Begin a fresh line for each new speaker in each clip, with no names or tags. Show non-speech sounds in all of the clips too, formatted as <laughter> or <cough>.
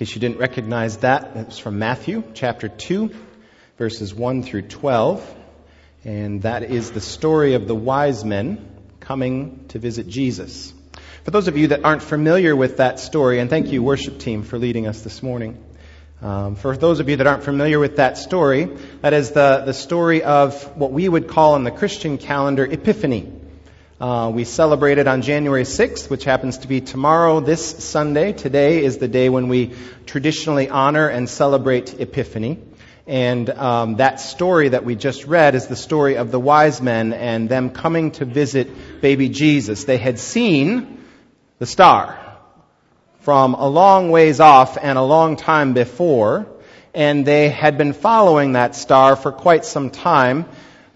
case you didn't recognize that, it's from Matthew chapter 2, verses 1 through 12. And that is the story of the wise men coming to visit Jesus. For those of you that aren't familiar with that story, and thank you, worship team, for leading us this morning. Um, for those of you that aren't familiar with that story, that is the, the story of what we would call in the Christian calendar Epiphany. Uh, we celebrated on January 6th, which happens to be tomorrow, this Sunday. Today is the day when we traditionally honor and celebrate Epiphany. And um, that story that we just read is the story of the wise men and them coming to visit baby Jesus. They had seen the star from a long ways off and a long time before, and they had been following that star for quite some time.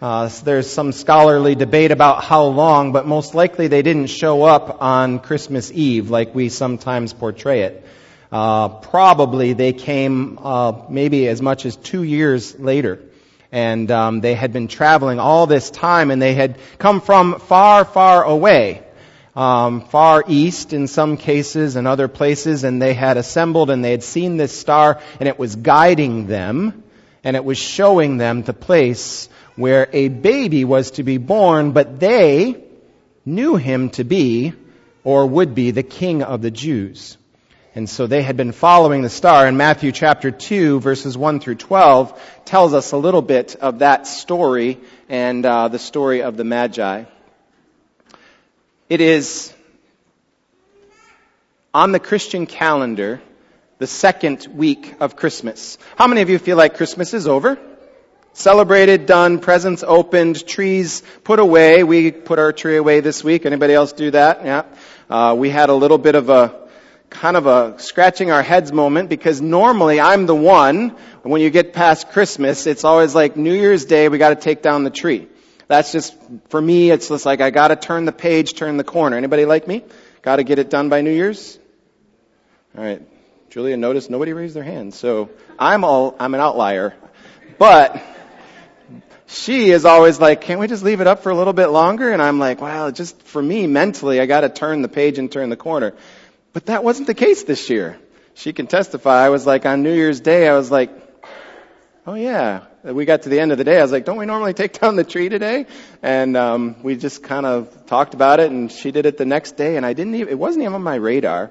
Uh, there's some scholarly debate about how long, but most likely they didn't show up on Christmas Eve like we sometimes portray it. Uh, probably they came uh, maybe as much as two years later. And um, they had been traveling all this time, and they had come from far, far away, um, far east in some cases and other places, and they had assembled and they had seen this star, and it was guiding them, and it was showing them the place where a baby was to be born, but they knew him to be, or would be, the king of the Jews. And so they had been following the star. And Matthew chapter 2, verses 1 through 12, tells us a little bit of that story and uh, the story of the Magi. It is on the Christian calendar the second week of Christmas. How many of you feel like Christmas is over? Celebrated, done, presents opened, trees put away. We put our tree away this week. Anybody else do that? Yeah. Uh, we had a little bit of a kind of a scratching our heads moment because normally I'm the one when you get past Christmas, it's always like New Year's Day, we got to take down the tree. That's just for me. It's just like I got to turn the page, turn the corner. Anybody like me? Got to get it done by New Year's. All right. Julia noticed nobody raised their hand, so I'm all I'm an outlier, but she is always like, can't we just leave it up for a little bit longer? And I'm like, well, just for me mentally, I got to turn the page and turn the corner. But that wasn't the case this year. She can testify. I was like, on New Year's Day, I was like, oh yeah. We got to the end of the day. I was like, don't we normally take down the tree today? And um, we just kind of talked about it, and she did it the next day, and I didn't even, it wasn't even on my radar.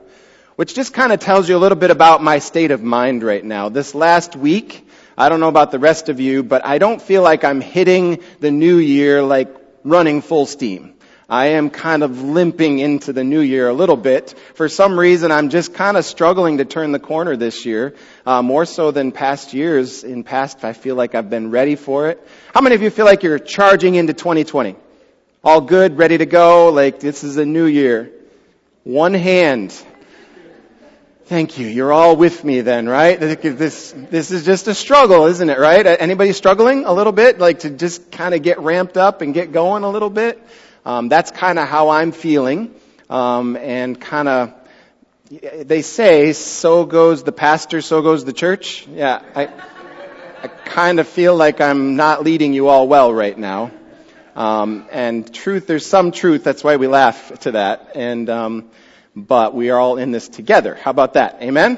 Which just kind of tells you a little bit about my state of mind right now. This last week, I don't know about the rest of you, but I don't feel like I'm hitting the new year like running full steam. I am kind of limping into the new year a little bit. For some reason, I'm just kind of struggling to turn the corner this year, uh, more so than past years. In past, I feel like I've been ready for it. How many of you feel like you're charging into 2020? All good, ready to go, like this is a new year. One hand. Thank you. You're all with me then, right? This, this is just a struggle, isn't it, right? Anybody struggling a little bit? Like to just kind of get ramped up and get going a little bit? Um, that's kind of how I'm feeling. Um, and kind of, they say, so goes the pastor, so goes the church. Yeah, I, I kind of feel like I'm not leading you all well right now. Um, and truth, there's some truth. That's why we laugh to that. And, um, but we are all in this together. How about that? Amen?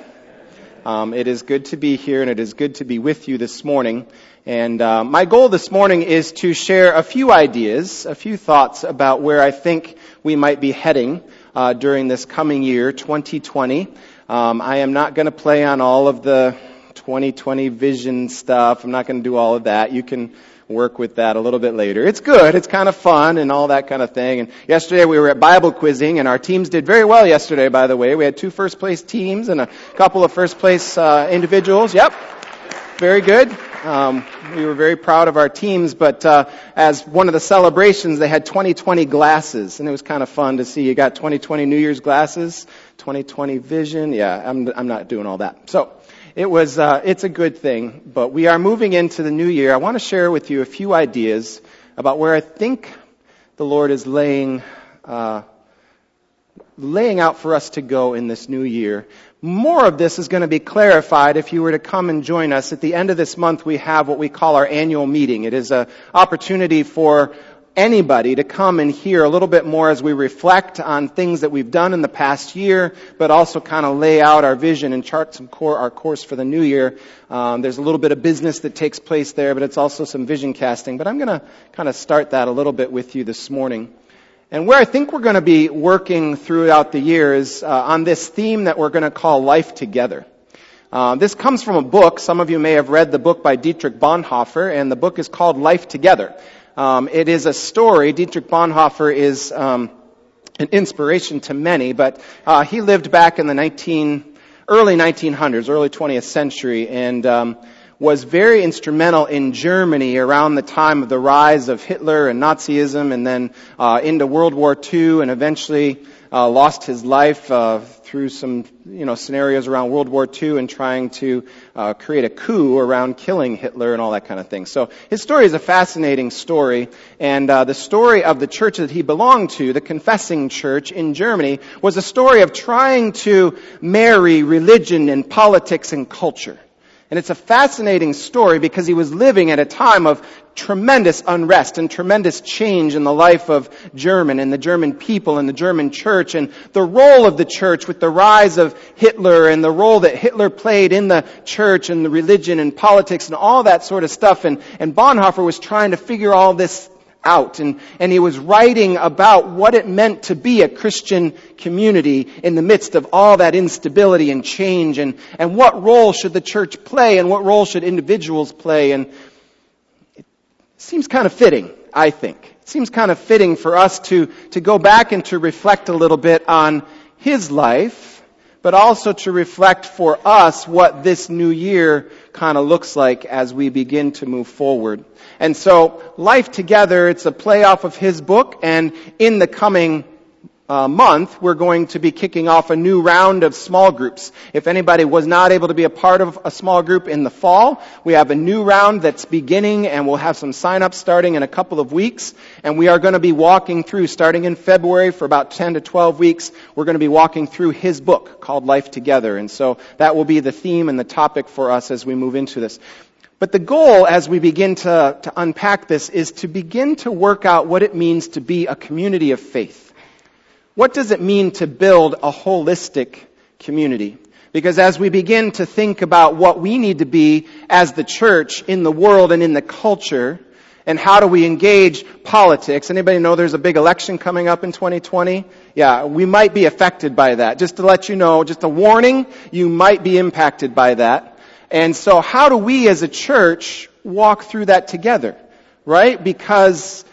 Um, it is good to be here and it is good to be with you this morning. And uh, my goal this morning is to share a few ideas, a few thoughts about where I think we might be heading uh, during this coming year, 2020. Um, I am not going to play on all of the 2020 vision stuff. I'm not going to do all of that. You can work with that a little bit later. It's good. It's kind of fun and all that kind of thing. And yesterday we were at Bible quizzing and our teams did very well yesterday, by the way. We had two first place teams and a couple of first place uh, individuals. Yep. Very good. Um, we were very proud of our teams, but uh, as one of the celebrations, they had 2020 glasses, and it was kind of fun to see. You got 2020 New Year's glasses, 2020 vision. Yeah, I'm I'm not doing all that. So it was, uh, it's a good thing. But we are moving into the new year. I want to share with you a few ideas about where I think the Lord is laying, uh, laying out for us to go in this new year. More of this is going to be clarified if you were to come and join us. At the end of this month, we have what we call our annual meeting. It is an opportunity for anybody to come and hear a little bit more as we reflect on things that we've done in the past year, but also kind of lay out our vision and chart some core, our course for the new year. Um, there's a little bit of business that takes place there, but it's also some vision casting. But I'm going to kind of start that a little bit with you this morning. And where I think we're going to be working throughout the year is uh, on this theme that we're going to call Life Together. Uh, this comes from a book. Some of you may have read the book by Dietrich Bonhoeffer, and the book is called Life Together. Um, it is a story. Dietrich Bonhoeffer is um, an inspiration to many, but uh, he lived back in the 19 early 1900s, early 20th century, and um, was very instrumental in Germany around the time of the rise of Hitler and Nazism, and then uh, into World War II, and eventually uh, lost his life uh, through some you know scenarios around World War II and trying to uh, create a coup around killing Hitler and all that kind of thing. So his story is a fascinating story, and uh, the story of the church that he belonged to, the Confessing Church in Germany, was a story of trying to marry religion and politics and culture. And it's a fascinating story because he was living at a time of tremendous unrest and tremendous change in the life of German and the German people and the German church and the role of the church with the rise of Hitler and the role that Hitler played in the church and the religion and politics and all that sort of stuff. And, and Bonhoeffer was trying to figure all this out. And, and he was writing about what it meant to be a Christian community in the midst of all that instability and change and, and what role should the church play and what role should individuals play. And it seems kind of fitting, I think. It seems kind of fitting for us to, to go back and to reflect a little bit on his life but also to reflect for us what this new year kind of looks like as we begin to move forward. And so, Life Together, it's a playoff of his book, and in the coming uh, month, we're going to be kicking off a new round of small groups. If anybody was not able to be a part of a small group in the fall, we have a new round that's beginning and we'll have some sign-ups starting in a couple of weeks. And we are going to be walking through, starting in February for about 10 to 12 weeks, we're going to be walking through his book called Life Together. And so that will be the theme and the topic for us as we move into this. But the goal as we begin to, to unpack this is to begin to work out what it means to be a community of faith. What does it mean to build a holistic community? Because as we begin to think about what we need to be as the church in the world and in the culture, and how do we engage politics? Anybody know there's a big election coming up in 2020? Yeah, we might be affected by that. Just to let you know, just a warning, you might be impacted by that. And so how do we as a church walk through that together? Right? Because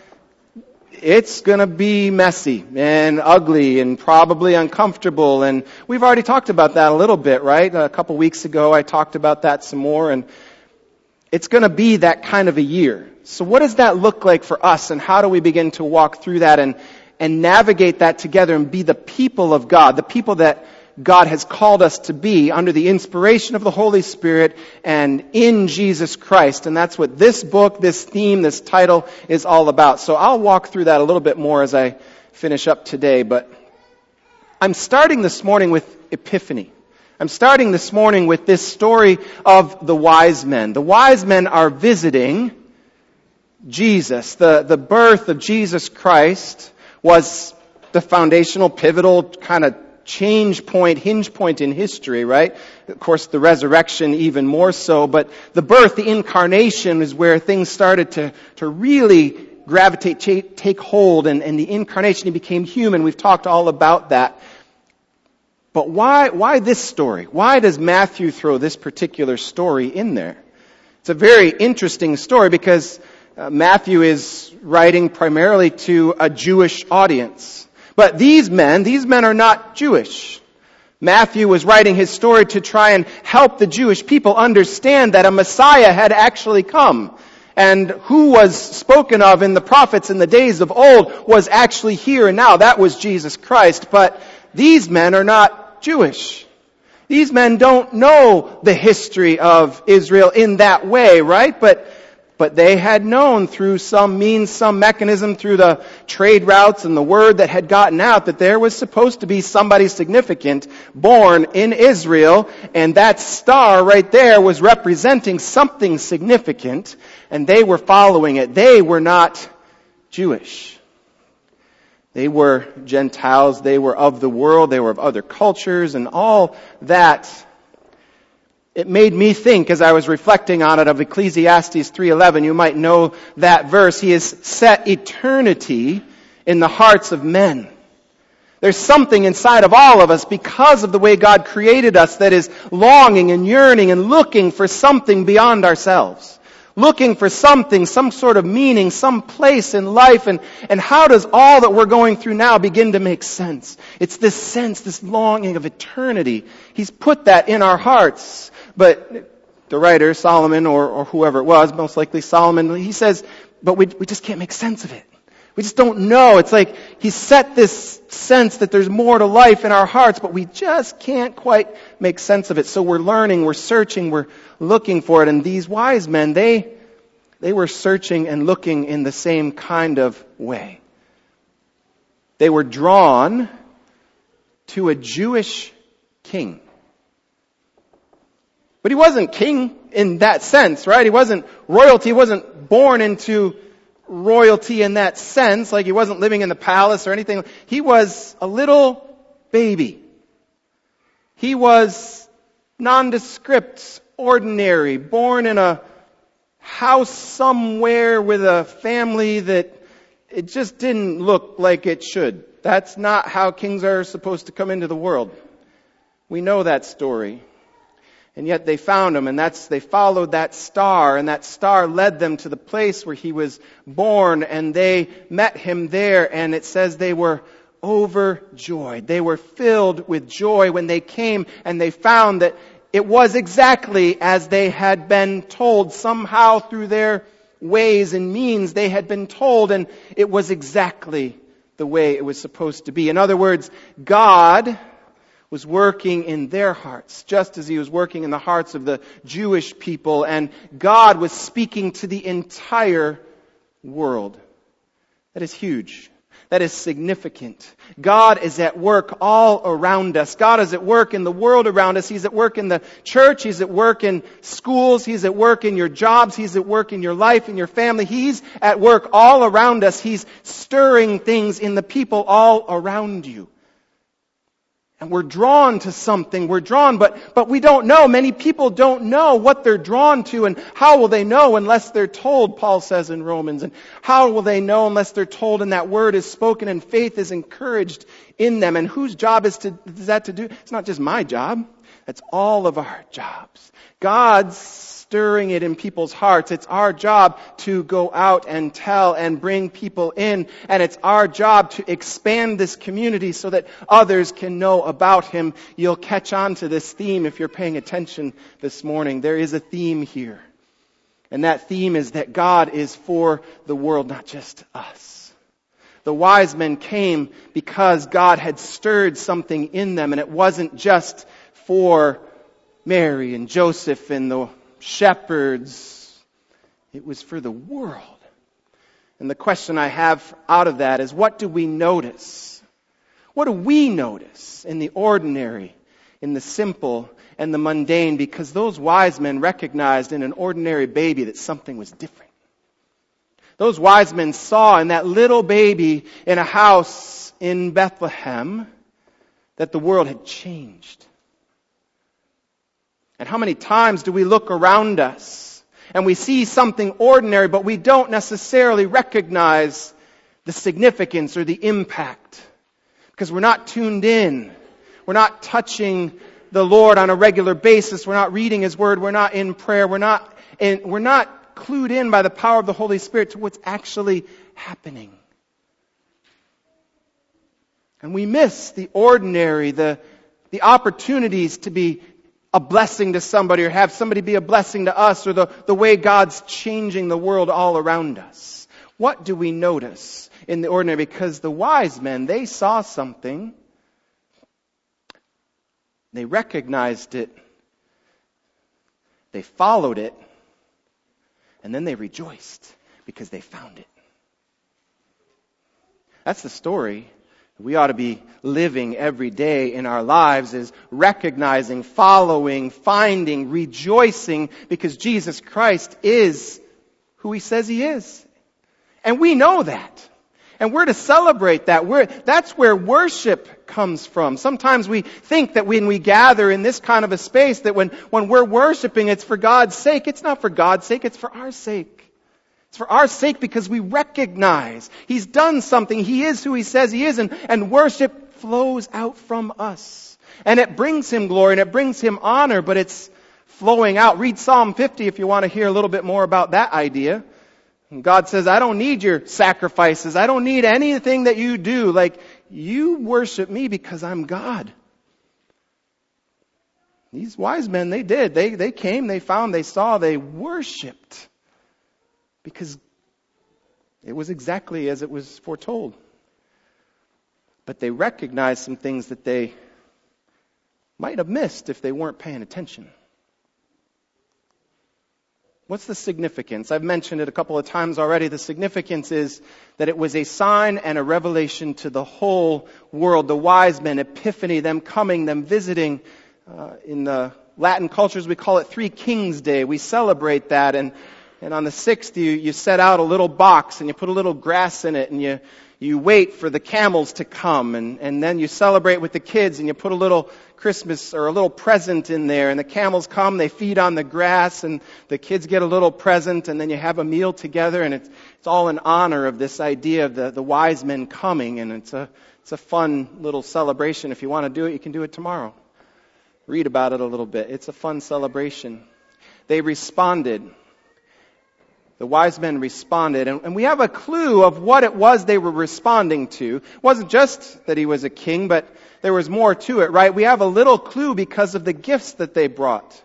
it's to be messy and ugly and probably uncomfortable. And we've already talked about that a little bit, right? A couple weeks ago, I talked about that some more. And it's to be that kind of a year. So what does that look like for us and how do we begin to walk through that and, and navigate that together and be the people of God, the people that God has called us to be under the inspiration of the Holy Spirit and in Jesus Christ. And that's what this book, this theme, this title is all about. So I'll walk through that a little bit more as I finish up today, but I'm starting this morning with Epiphany. I'm starting this morning with this story of the wise men. The wise men are visiting Jesus. The, the birth of Jesus Christ was the foundational, pivotal kind of change point, hinge point in history, right? Of course, the resurrection even more so, but the birth, the incarnation is where things started to, to really gravitate, take, hold, and, and the incarnation, he became human. We've talked all about that. But why, why this story? Why does Matthew throw this particular story in there? It's a very interesting story because uh, Matthew is writing primarily to a Jewish audience. But these men, these men are not Jewish. Matthew was writing his story to try and help the Jewish people understand that a Messiah had actually come. And who was spoken of in the prophets in the days of old was actually here and now. That was Jesus Christ. But these men are not Jewish. These men don't know the history of Israel in that way, right? But but they had known through some means, some mechanism, through the trade routes and the word that had gotten out that there was supposed to be somebody significant born in Israel, and that star right there was representing something significant, and they were following it. They were not Jewish. They were Gentiles, they were of the world, they were of other cultures, and all that. It made me think as I was reflecting on it of Ecclesiastes 3:11. You might know that verse. He has set eternity in the hearts of men. There's something inside of all of us because of the way God created us that is longing and yearning and looking for something beyond ourselves looking for something, some sort of meaning, some place in life. And, and how does all that we're going through now begin to make sense? It's this sense, this longing of eternity. He's put that in our hearts. But the writer, Solomon, or, or whoever it was, most likely Solomon, he says, but we, we just can't make sense of it. We just don't know. It's like he set this sense that there's more to life in our hearts, but we just can't quite make sense of it. So we're learning, we're searching, we're looking for it. And these wise men, they, they were searching and looking in the same kind of way. They were drawn to a Jewish king. But he wasn't king in that sense, right? He wasn't royalty, he wasn't born into royalty in that sense, like he wasn't living in the palace or anything. He was a little baby. He was nondescript, ordinary, born in a house somewhere with a family that it just didn't look like it should. That's not how kings are supposed to come into the world. We know that story. And yet they found him, and that's, they followed that star, and that star led them to the place where he was born, and they met him there, and it says they were overjoyed. They were filled with joy when they came and they found that it was exactly as they had been told somehow through their ways and means they had been told, and it was exactly the way it was supposed to be. In other words, God was working in their hearts, just as he was working in the hearts of the Jewish people, and God was speaking to the entire world. That is huge. That is significant. God is at work all around us. God is at work in the world around us. He's at work in the church. He's at work in schools. He's at work in your jobs. He's at work in your life, in your family. He's at work all around us. He's stirring things in the people all around you. And we're drawn to something. We're drawn, but, but we don't know. Many people don't know what they're drawn to and how will they know unless they're told, Paul says in Romans. And how will they know unless they're told and that word is spoken and faith is encouraged in them? And whose job is, to, is that to do? It's not just my job. That's all of our jobs. God's stirring it in people's hearts. It's our job to go out and tell and bring people in. And it's our job to expand this community so that others can know about Him. You'll catch on to this theme if you're paying attention this morning. There is a theme here. And that theme is that God is for the world, not just us. The wise men came because God had stirred something in them and it wasn't just for Mary and Joseph and the shepherds. It was for the world. And the question I have out of that is what do we notice? What do we notice in the ordinary, in the simple, and the mundane? Because those wise men recognized in an ordinary baby that something was different. Those wise men saw in that little baby in a house in Bethlehem that the world had changed. And how many times do we look around us and we see something ordinary, but we don't necessarily recognize the significance or the impact because we're not tuned in. We're not touching the Lord on a regular basis. We're not reading His Word. We're not in prayer. We're not, in, we're not clued in by the power of the Holy Spirit to what's actually happening. And we miss the ordinary, the, the opportunities to be a blessing to somebody or have somebody be a blessing to us or the, the way God's changing the world all around us. What do we notice in the ordinary? Because the wise men, they saw something. They recognized it. They followed it. And then they rejoiced because they found it. That's the story we ought to be living every day in our lives is recognizing, following, finding, rejoicing because Jesus Christ is who he says he is. And we know that. And we're to celebrate that. We're, that's where worship comes from. Sometimes we think that when we gather in this kind of a space that when, when we're worshiping, it's for God's sake. It's not for God's sake, it's for our sake. It's for our sake because we recognize He's done something. He is who He says He is and, and worship flows out from us. And it brings Him glory and it brings Him honor, but it's flowing out. Read Psalm 50 if you want to hear a little bit more about that idea. God says, I don't need your sacrifices. I don't need anything that you do. Like, you worship me because I'm God. These wise men, they did. They, they came, they found, they saw, they worshiped. Because it was exactly as it was foretold. But they recognized some things that they might have missed if they weren't paying attention. What's the significance? I've mentioned it a couple of times already. The significance is that it was a sign and a revelation to the whole world. The wise men, epiphany, them coming, them visiting. Uh, in the Latin cultures, we call it Three Kings Day. We celebrate that. And, and on the sixth, you, you set out a little box and you put a little grass in it and you, you wait for the camels to come and, and then you celebrate with the kids and you put a little Christmas or a little present in there and the camels come, they feed on the grass and the kids get a little present and then you have a meal together and it's, it's all in honor of this idea of the, the wise men coming and it's a, it's a fun little celebration. If you want to do it, you can do it tomorrow. Read about it a little bit. It's a fun celebration. They responded. The wise men responded, and, and, we have a clue of what it was they were responding to. It wasn't just that he was a king, but there was more to it, right? We have a little clue because of the gifts that they brought.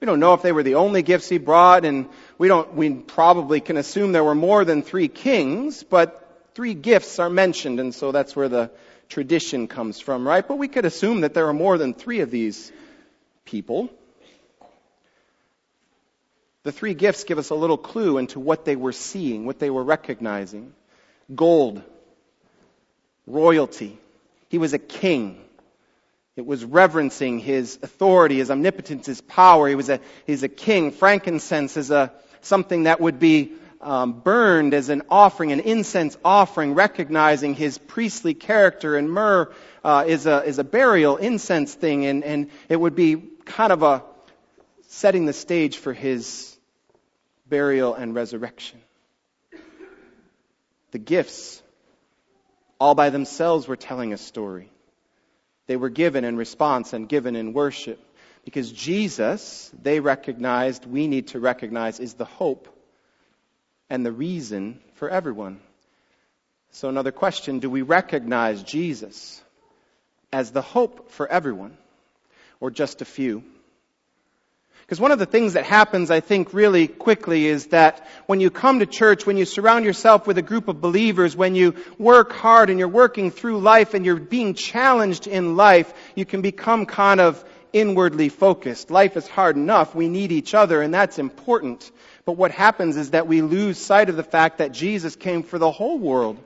We don't know if they were the only gifts he brought, and we don't, we probably can assume there were more than three kings, but three gifts are mentioned, and so that's where the tradition comes from, right? But we could assume that there are more than three of these people. The three gifts give us a little clue into what they were seeing, what they were recognizing. Gold, royalty. He was a king. It was reverencing his authority, his omnipotence, his power. He was a, he's a king. Frankincense is a, something that would be um, burned as an offering, an incense offering, recognizing his priestly character. And myrrh uh, is, a, is a burial incense thing, and, and it would be kind of a setting the stage for his burial, and resurrection. The gifts, all by themselves, were telling a story. They were given in response and given in worship. Because Jesus, they recognized, we need to recognize, is the hope and the reason for everyone. So, another question do we recognize Jesus as the hope for everyone or just a few? Because one of the things that happens, I think, really quickly is that when you come to church, when you surround yourself with a group of believers, when you work hard and you're working through life and you're being challenged in life, you can become kind of inwardly focused. Life is hard enough. We need each other and that's important. But what happens is that we lose sight of the fact that Jesus came for the whole world.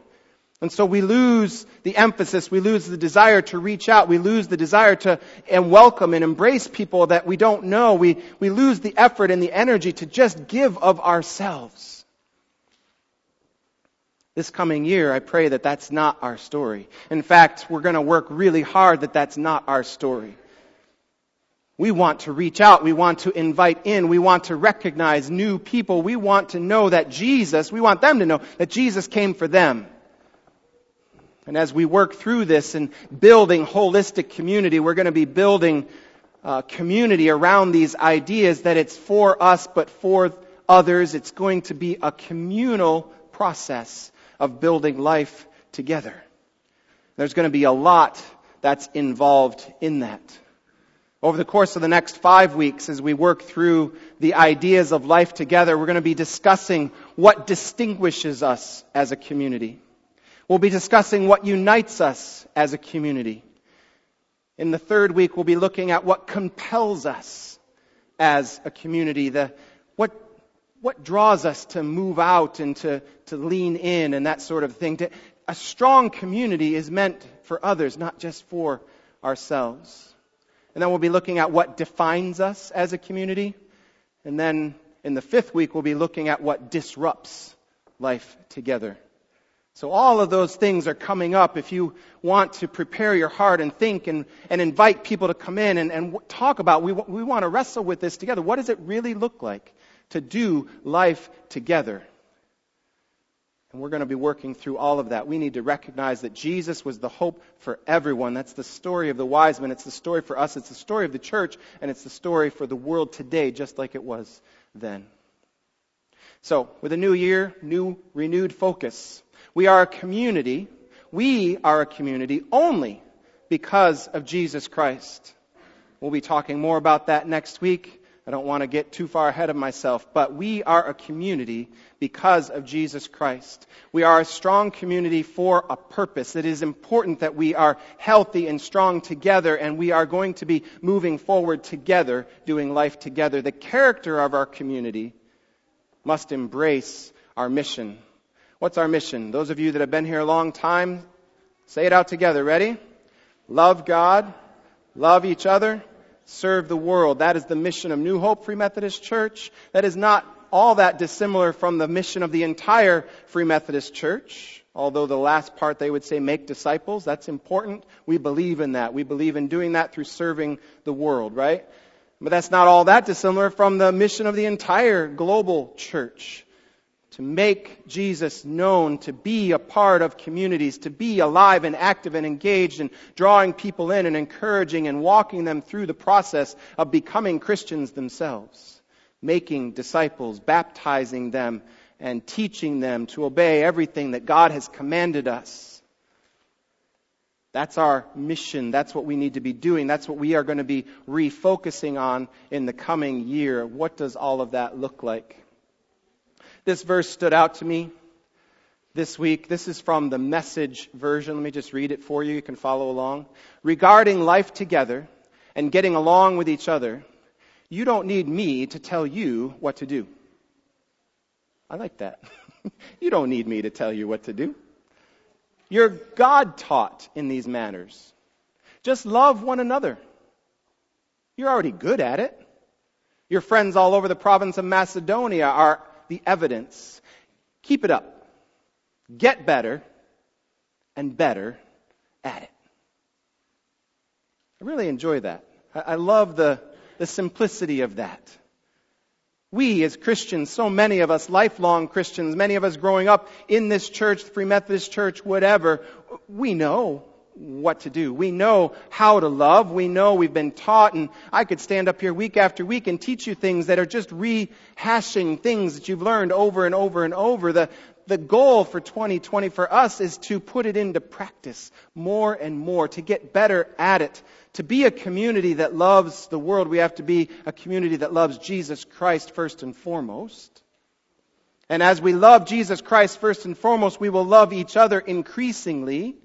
And so we lose the emphasis, we lose the desire to reach out, we lose the desire to and welcome and embrace people that we don't know. We, we lose the effort and the energy to just give of ourselves. This coming year, I pray that that's not our story. In fact, we're going to work really hard that that's not our story. We want to reach out. We want to invite in. We want to recognize new people. We want to know that Jesus, we want them to know that Jesus came for them. And as we work through this and building holistic community, we're going to be building uh, community around these ideas that it's for us but for others. It's going to be a communal process of building life together. There's going to be a lot that's involved in that. Over the course of the next five weeks, as we work through the ideas of life together, we're going to be discussing what distinguishes us as a community. We'll be discussing what unites us as a community. In the third week, we'll be looking at what compels us as a community, the, what, what draws us to move out and to, to lean in and that sort of thing. To, a strong community is meant for others, not just for ourselves. And then we'll be looking at what defines us as a community. And then in the fifth week, we'll be looking at what disrupts life together. So all of those things are coming up if you want to prepare your heart and think and, and invite people to come in and, and talk about, we, we want to wrestle with this together. What does it really look like to do life together? And we're going to be working through all of that. We need to recognize that Jesus was the hope for everyone. That's the story of the wise men. It's the story for us. It's the story of the church. And it's the story for the world today, just like it was then. So, with a new year, new renewed focus. We are a community. We are a community only because of Jesus Christ. We'll be talking more about that next week. I don't want to get too far ahead of myself, but we are a community because of Jesus Christ. We are a strong community for a purpose. It is important that we are healthy and strong together, and we are going to be moving forward together, doing life together. The character of our community must embrace our mission. What's our mission? Those of you that have been here a long time, say it out together. Ready? Love God, love each other, serve the world. That is the mission of New Hope Free Methodist Church. That is not all that dissimilar from the mission of the entire Free Methodist Church. Although the last part they would say make disciples, that's important. We believe in that. We believe in doing that through serving the world, right? But that's not all that dissimilar from the mission of the entire global church to make Jesus known, to be a part of communities, to be alive and active and engaged and drawing people in and encouraging and walking them through the process of becoming Christians themselves, making disciples, baptizing them, and teaching them to obey everything that God has commanded us. That's our mission. That's what we need to be doing. That's what we are going to be refocusing on in the coming year. What does all of that look like? This verse stood out to me this week. This is from the message version. Let me just read it for you. You can follow along. Regarding life together and getting along with each other, you don't need me to tell you what to do. I like that. <laughs> you don't need me to tell you what to do. You're God taught in these manners. Just love one another. You're already good at it. Your friends all over the province of Macedonia are the evidence. Keep it up. Get better and better at it. I really enjoy that. I, love the, the simplicity of that. We as Christians, so many of us, lifelong Christians, many of us growing up in this church, the Free Methodist Church, whatever, we know what to do. We know how to love. We know we've been taught and I could stand up here week after week and teach you things that are just rehashing things that you've learned over and over and over. The, the goal for 2020 for us is to put it into practice more and more, to get better at it. To be a community that loves the world, we have to be a community that loves Jesus Christ first and foremost. And as we love Jesus Christ first and foremost, we will love each other increasingly.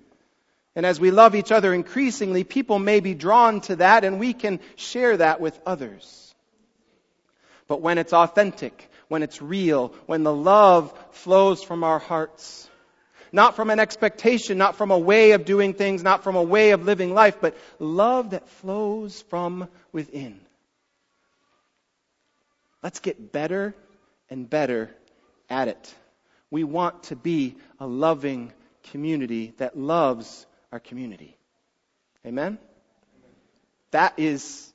And as we love each other increasingly, people may be drawn to that and we can share that with others. But when it's authentic, when it's real, when the love flows from our hearts, not from an expectation, not from a way of doing things, not from a way of living life, but love that flows from within. Let's get better and better at it. We want to be a loving community that loves our community. Amen? That is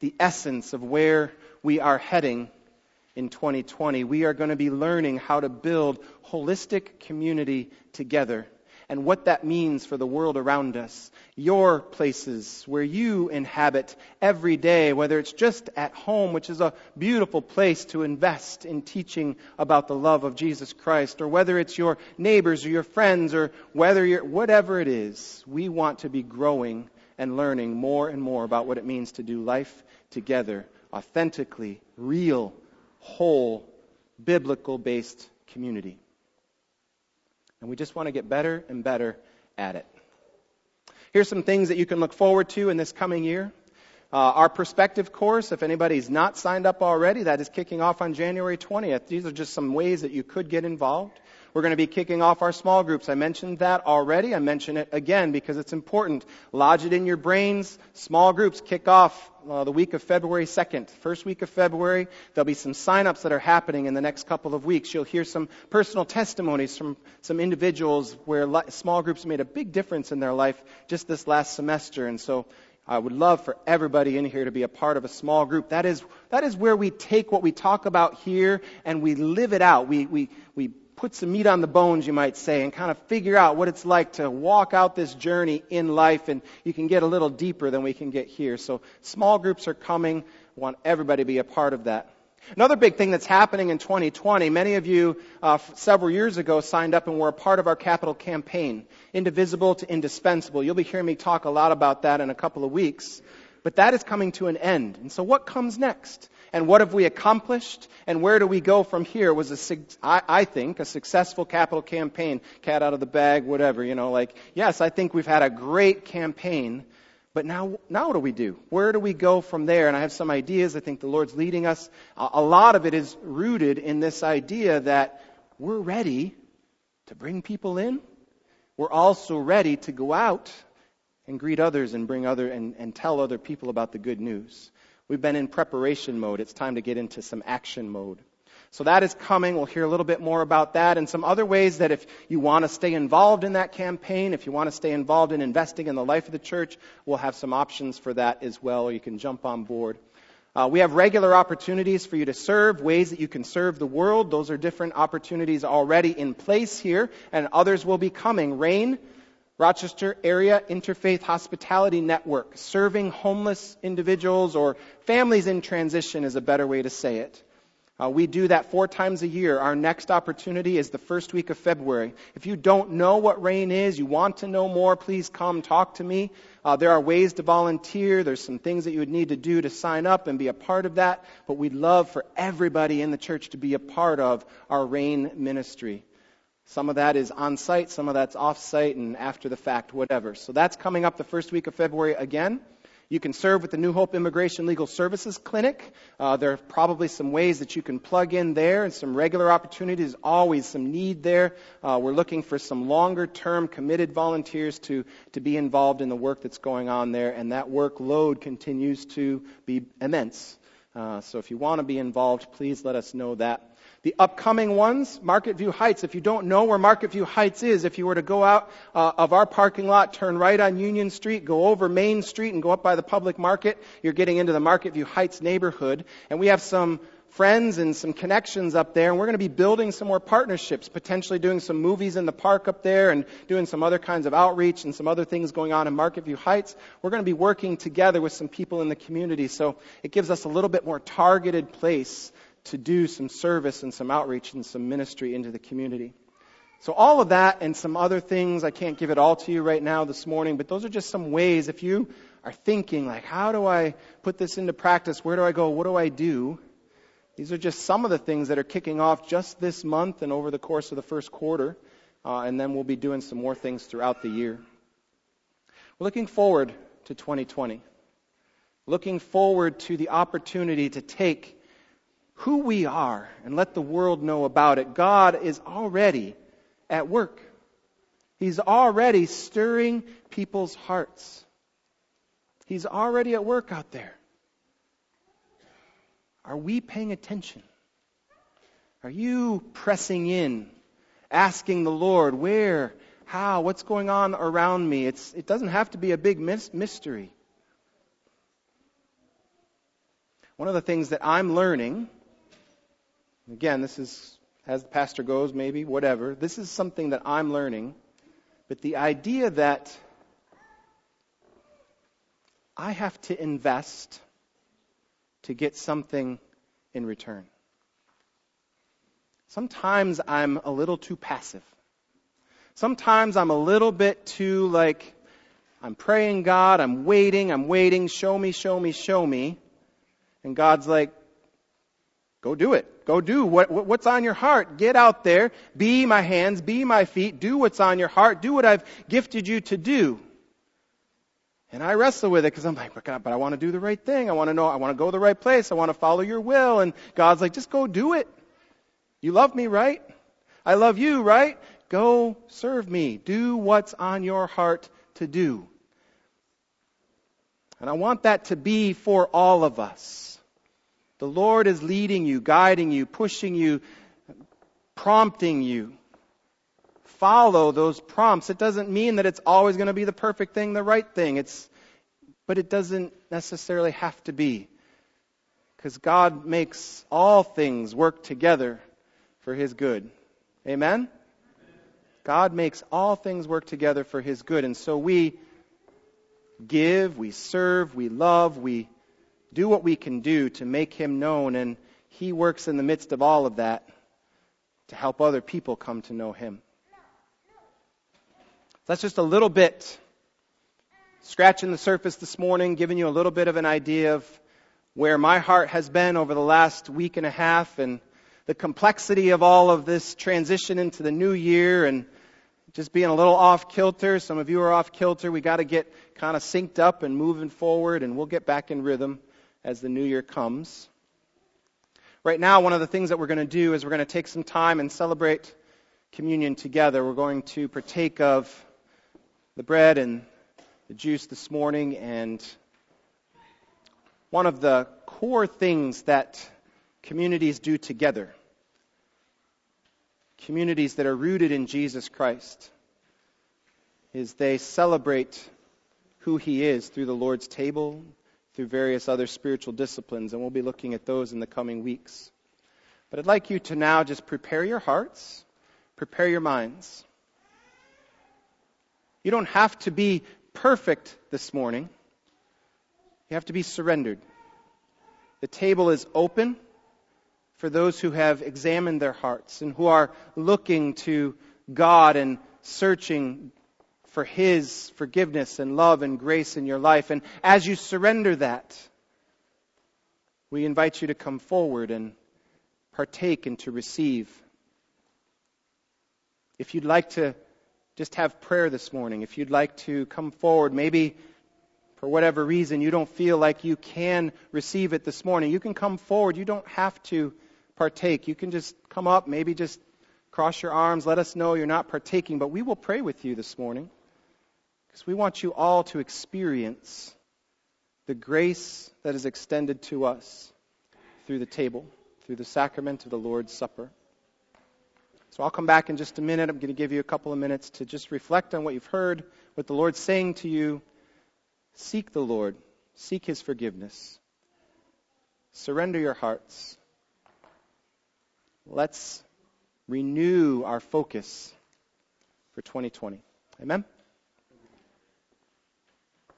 the essence of where we are heading in 2020. We are going to be learning how to build holistic community together and what that means for the world around us. Your places where you inhabit every day, whether it's just at home, which is a beautiful place to invest in teaching about the love of Jesus Christ, or whether it's your neighbors or your friends, or whether you're, whatever it is, we want to be growing and learning more and more about what it means to do life together, authentically, real, whole, biblical based community. And we just want to get better and better at it. Here's some things that you can look forward to in this coming year. Uh, our perspective course, if anybody's not signed up already, that is kicking off on January 20th. These are just some ways that you could get involved. We're going to be kicking off our small groups. I mentioned that already. I mention it again because it's important. Lodge it in your brains. Small groups kick off uh, the week of February 2nd, first week of February. There'll be some sign-ups that are happening in the next couple of weeks. You'll hear some personal testimonies from some individuals where li- small groups made a big difference in their life just this last semester. And so I would love for everybody in here to be a part of a small group. That is, that is where we take what we talk about here and we live it out. We, we, we put some meat on the bones, you might say, and kind of figure out what it's like to walk out this journey in life. And you can get a little deeper than we can get here. So small groups are coming. Want everybody to be a part of that. Another big thing that's happening in 2020, many of you uh, several years ago signed up and were a part of our capital campaign, Indivisible to Indispensable. You'll be hearing me talk a lot about that in a couple of weeks. But that is coming to an end. And so what comes next? And what have we accomplished? And where do we go from here? Was a, I, I think, a successful capital campaign. Cat out of the bag, whatever, you know, like, yes, I think we've had a great campaign. But now, now what do we do? Where do we go from there? And I have some ideas. I think the Lord's leading us. A lot of it is rooted in this idea that we're ready to bring people in. We're also ready to go out and greet others and bring other and, and tell other people about the good news. We've been in preparation mode. It's time to get into some action mode. So that is coming. We'll hear a little bit more about that and some other ways that if you want to stay involved in that campaign, if you want to stay involved in investing in the life of the church, we'll have some options for that as well. You can jump on board. Uh, we have regular opportunities for you to serve, ways that you can serve the world. Those are different opportunities already in place here, and others will be coming. RAIN, Rochester Area Interfaith Hospitality Network, serving homeless individuals or families in transition is a better way to say it. Uh, we do that four times a year. Our next opportunity is the first week of February. If you don't know what RAIN is, you want to know more, please come talk to me. Uh, there are ways to volunteer. There's some things that you would need to do to sign up and be a part of that. But we'd love for everybody in the church to be a part of our RAIN ministry. Some of that is on site, some of that's off site and after the fact, whatever. So that's coming up the first week of February again. You can serve with the New Hope Immigration Legal Services Clinic. Uh, there are probably some ways that you can plug in there and some regular opportunities. Always some need there. Uh, we're looking for some longer term committed volunteers to, to be involved in the work that's going on there, and that workload continues to be immense. Uh, so if you want to be involved, please let us know that. The upcoming ones, Market View Heights. If you don't know where Market View Heights is, if you were to go out uh, of our parking lot, turn right on Union Street, go over Main Street and go up by the public market, you're getting into the Market View Heights neighborhood. And we have some friends and some connections up there, and we're going to be building some more partnerships, potentially doing some movies in the park up there and doing some other kinds of outreach and some other things going on in Market View Heights. We're going to be working together with some people in the community, so it gives us a little bit more targeted place to do some service and some outreach and some ministry into the community. So all of that and some other things, I can't give it all to you right now this morning, but those are just some ways if you are thinking like, how do I put this into practice? Where do I go? What do I do? These are just some of the things that are kicking off just this month and over the course of the first quarter. Uh, and then we'll be doing some more things throughout the year. We're looking forward to 2020. Looking forward to the opportunity to take who we are and let the world know about it. God is already at work. He's already stirring people's hearts. He's already at work out there. Are we paying attention? Are you pressing in, asking the Lord, where, how, what's going on around me? It's, it doesn't have to be a big mystery. One of the things that I'm learning Again, this is as the pastor goes, maybe, whatever. This is something that I'm learning. But the idea that I have to invest to get something in return. Sometimes I'm a little too passive. Sometimes I'm a little bit too like, I'm praying God, I'm waiting, I'm waiting, show me, show me, show me. And God's like, Go do it. Go do what, what's on your heart. Get out there. Be my hands. Be my feet. Do what's on your heart. Do what I've gifted you to do. And I wrestle with it because I'm like, but God, but I want to do the right thing. I want to know, I want to go the right place. I want to follow your will. And God's like, just go do it. You love me, right? I love you, right? Go serve me. Do what's on your heart to do. And I want that to be for all of us. The Lord is leading you, guiding you, pushing you, prompting you. Follow those prompts. It doesn't mean that it's always going to be the perfect thing, the right thing. It's, but it doesn't necessarily have to be. Because God makes all things work together for His good. Amen? God makes all things work together for His good. And so we give, we serve, we love, we do what we can do to make Him known. And He works in the midst of all of that to help other people come to know Him. That's just a little bit scratching the surface this morning, giving you a little bit of an idea of where my heart has been over the last week and a half and the complexity of all of this transition into the new year and just being a little off kilter. Some of you are off kilter. We got to get kind of synced up and moving forward, and we'll get back in rhythm as the new year comes. Right now, one of the things that we're going to do is we're going to take some time and celebrate communion together. We're going to partake of the bread and the juice this morning, and one of the core things that communities do together communities that are rooted in Jesus Christ is they celebrate who he is through the Lord's table, through various other spiritual disciplines, and we'll be looking at those in the coming weeks. But I'd like you to now just prepare your hearts, prepare your minds. You don't have to be perfect this morning. You have to be surrendered. The table is open for those who have examined their hearts and who are looking to God and searching for His forgiveness and love and grace in your life. And as you surrender that, we invite you to come forward and partake and to receive. If you'd like to just have prayer this morning, if you'd like to come forward, maybe for whatever reason you don't feel like you can receive it this morning, you can come forward. You don't have to partake. You can just come up, maybe just cross your arms, let us know you're not partaking, but we will pray with you this morning because we want you all to experience the grace that is extended to us through the table, through the sacrament of the Lord's Supper. So I'll come back in just a minute. I'm going to give you a couple of minutes to just reflect on what you've heard, what the Lord's saying to you. Seek the Lord, seek His forgiveness. Surrender your hearts. Let's renew our focus for 2020. Amen?